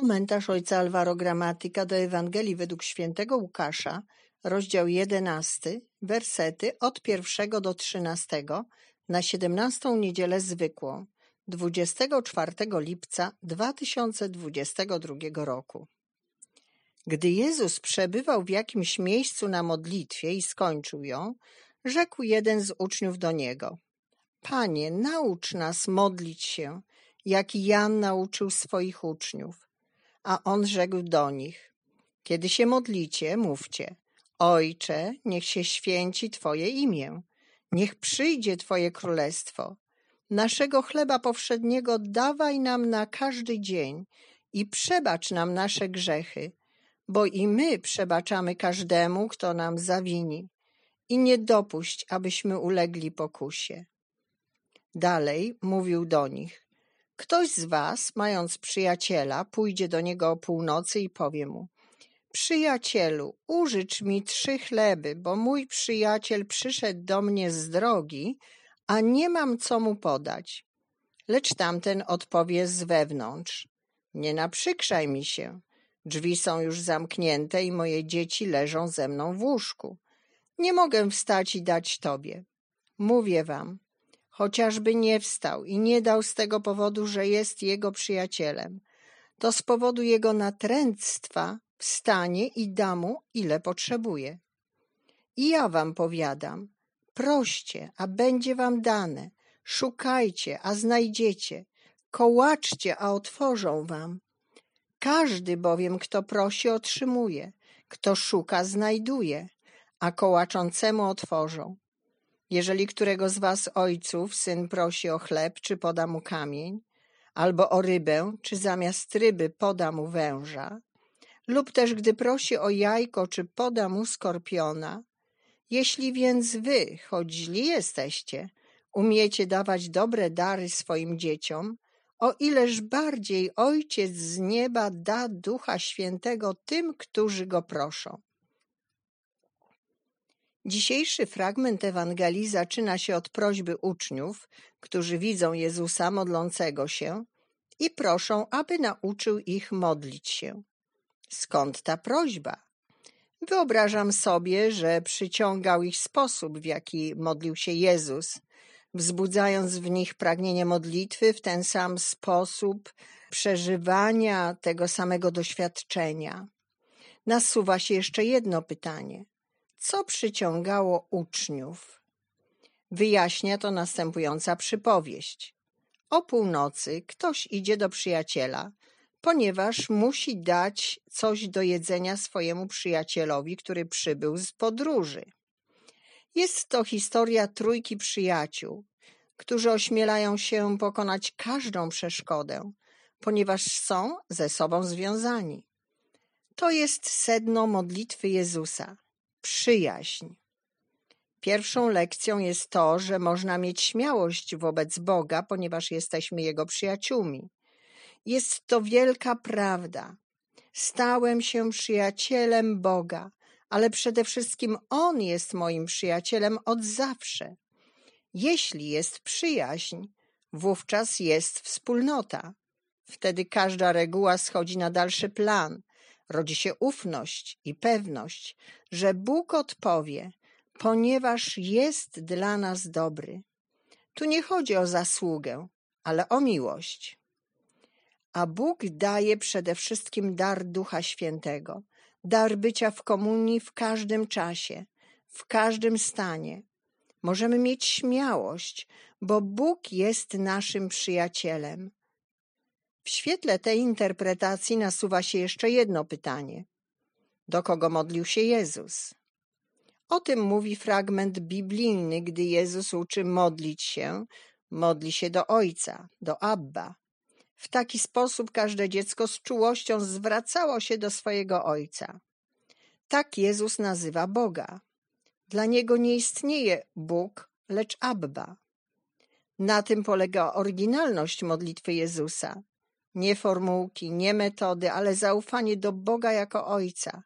Komentarz ojca Alvaro Gramatyka do Ewangelii według świętego Łukasza, rozdział 11, wersety od pierwszego do trzynastego na siedemnastą niedzielę zwykłą, 24 lipca 2022 roku. Gdy Jezus przebywał w jakimś miejscu na modlitwie i skończył ją, rzekł jeden z uczniów do niego: Panie, naucz nas modlić się, jak Jan nauczył swoich uczniów. A on rzekł do nich: Kiedy się modlicie, mówcie: Ojcze, niech się święci Twoje imię, niech przyjdzie Twoje królestwo. Naszego chleba powszedniego dawaj nam na każdy dzień i przebacz nam nasze grzechy, bo i my przebaczamy każdemu, kto nam zawini. I nie dopuść, abyśmy ulegli pokusie. Dalej mówił do nich: Ktoś z was, mając przyjaciela, pójdzie do niego o północy i powie mu: Przyjacielu, użycz mi trzy chleby, bo mój przyjaciel przyszedł do mnie z drogi, a nie mam co mu podać. Lecz tamten odpowie z wewnątrz: Nie naprzykrzaj mi się. Drzwi są już zamknięte i moje dzieci leżą ze mną w łóżku. Nie mogę wstać i dać tobie. Mówię wam, chociażby nie wstał i nie dał z tego powodu, że jest jego przyjacielem, to z powodu jego natręctwa wstanie i da mu, ile potrzebuje. I ja wam powiadam, proście, a będzie wam dane, szukajcie, a znajdziecie, kołaczcie, a otworzą wam. Każdy bowiem, kto prosi, otrzymuje, kto szuka, znajduje, a kołaczącemu otworzą. Jeżeli którego z was ojców syn prosi o chleb, czy poda mu kamień, albo o rybę, czy zamiast ryby poda mu węża, lub też gdy prosi o jajko, czy poda mu skorpiona, jeśli więc wy, choć źli jesteście, umiecie dawać dobre dary swoim dzieciom, o ileż bardziej Ojciec z nieba da Ducha Świętego tym, którzy go proszą. Dzisiejszy fragment Ewangelii zaczyna się od prośby uczniów, którzy widzą Jezusa modlącego się i proszą, aby nauczył ich modlić się. Skąd ta prośba? Wyobrażam sobie, że przyciągał ich sposób, w jaki modlił się Jezus, wzbudzając w nich pragnienie modlitwy w ten sam sposób przeżywania tego samego doświadczenia. Nasuwa się jeszcze jedno pytanie co przyciągało uczniów. Wyjaśnia to następująca przypowieść. O północy ktoś idzie do przyjaciela, ponieważ musi dać coś do jedzenia swojemu przyjacielowi, który przybył z podróży. Jest to historia trójki przyjaciół, którzy ośmielają się pokonać każdą przeszkodę, ponieważ są ze sobą związani. To jest sedno modlitwy Jezusa przyjaźń. Pierwszą lekcją jest to, że można mieć śmiałość wobec Boga, ponieważ jesteśmy Jego przyjaciółmi. Jest to wielka prawda. Stałem się przyjacielem Boga, ale przede wszystkim On jest moim przyjacielem od zawsze. Jeśli jest przyjaźń, wówczas jest wspólnota. Wtedy każda reguła schodzi na dalszy plan, rodzi się ufność i pewność, że Bóg odpowie, ponieważ jest dla nas dobry. Tu nie chodzi o zasługę, ale o miłość. A Bóg daje przede wszystkim dar Ducha Świętego, dar bycia w komunii w każdym czasie, w każdym stanie. Możemy mieć śmiałość, bo Bóg jest naszym przyjacielem. W świetle tej interpretacji nasuwa się jeszcze jedno pytanie. Do kogo modlił się Jezus? O tym mówi fragment biblijny, gdy Jezus uczy modlić się, modli się do Ojca, do Abba. W taki sposób każde dziecko z czułością zwracało się do swojego Ojca. Tak Jezus nazywa Boga. Dla Niego nie istnieje Bóg, lecz Abba. Na tym polega oryginalność modlitwy Jezusa. Nie formułki, nie metody, ale zaufanie do Boga jako Ojca,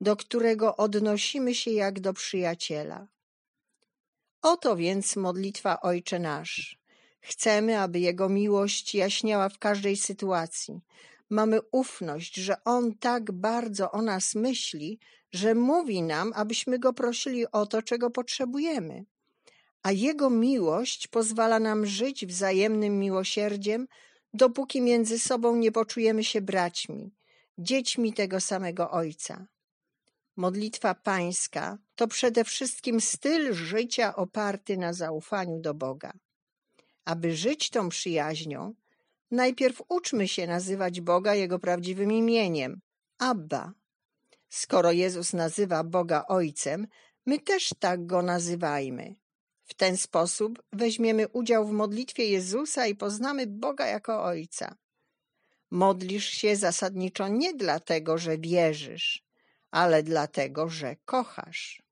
do którego odnosimy się jak do przyjaciela. Oto więc modlitwa Ojcze nasz. Chcemy, aby Jego miłość jaśniała w każdej sytuacji, mamy ufność, że On tak bardzo o nas myśli, że mówi nam, abyśmy Go prosili o to, czego potrzebujemy. A Jego miłość pozwala nam żyć wzajemnym miłosierdziem, dopóki między sobą nie poczujemy się braćmi, dziećmi tego samego Ojca. Modlitwa Pańska to przede wszystkim styl życia oparty na zaufaniu do Boga. Aby żyć tą przyjaźnią, najpierw uczmy się nazywać Boga Jego prawdziwym imieniem Abba. Skoro Jezus nazywa Boga Ojcem, my też tak Go nazywajmy. W ten sposób weźmiemy udział w modlitwie Jezusa i poznamy Boga jako Ojca. Modlisz się zasadniczo nie dlatego, że wierzysz, ale dlatego, że kochasz.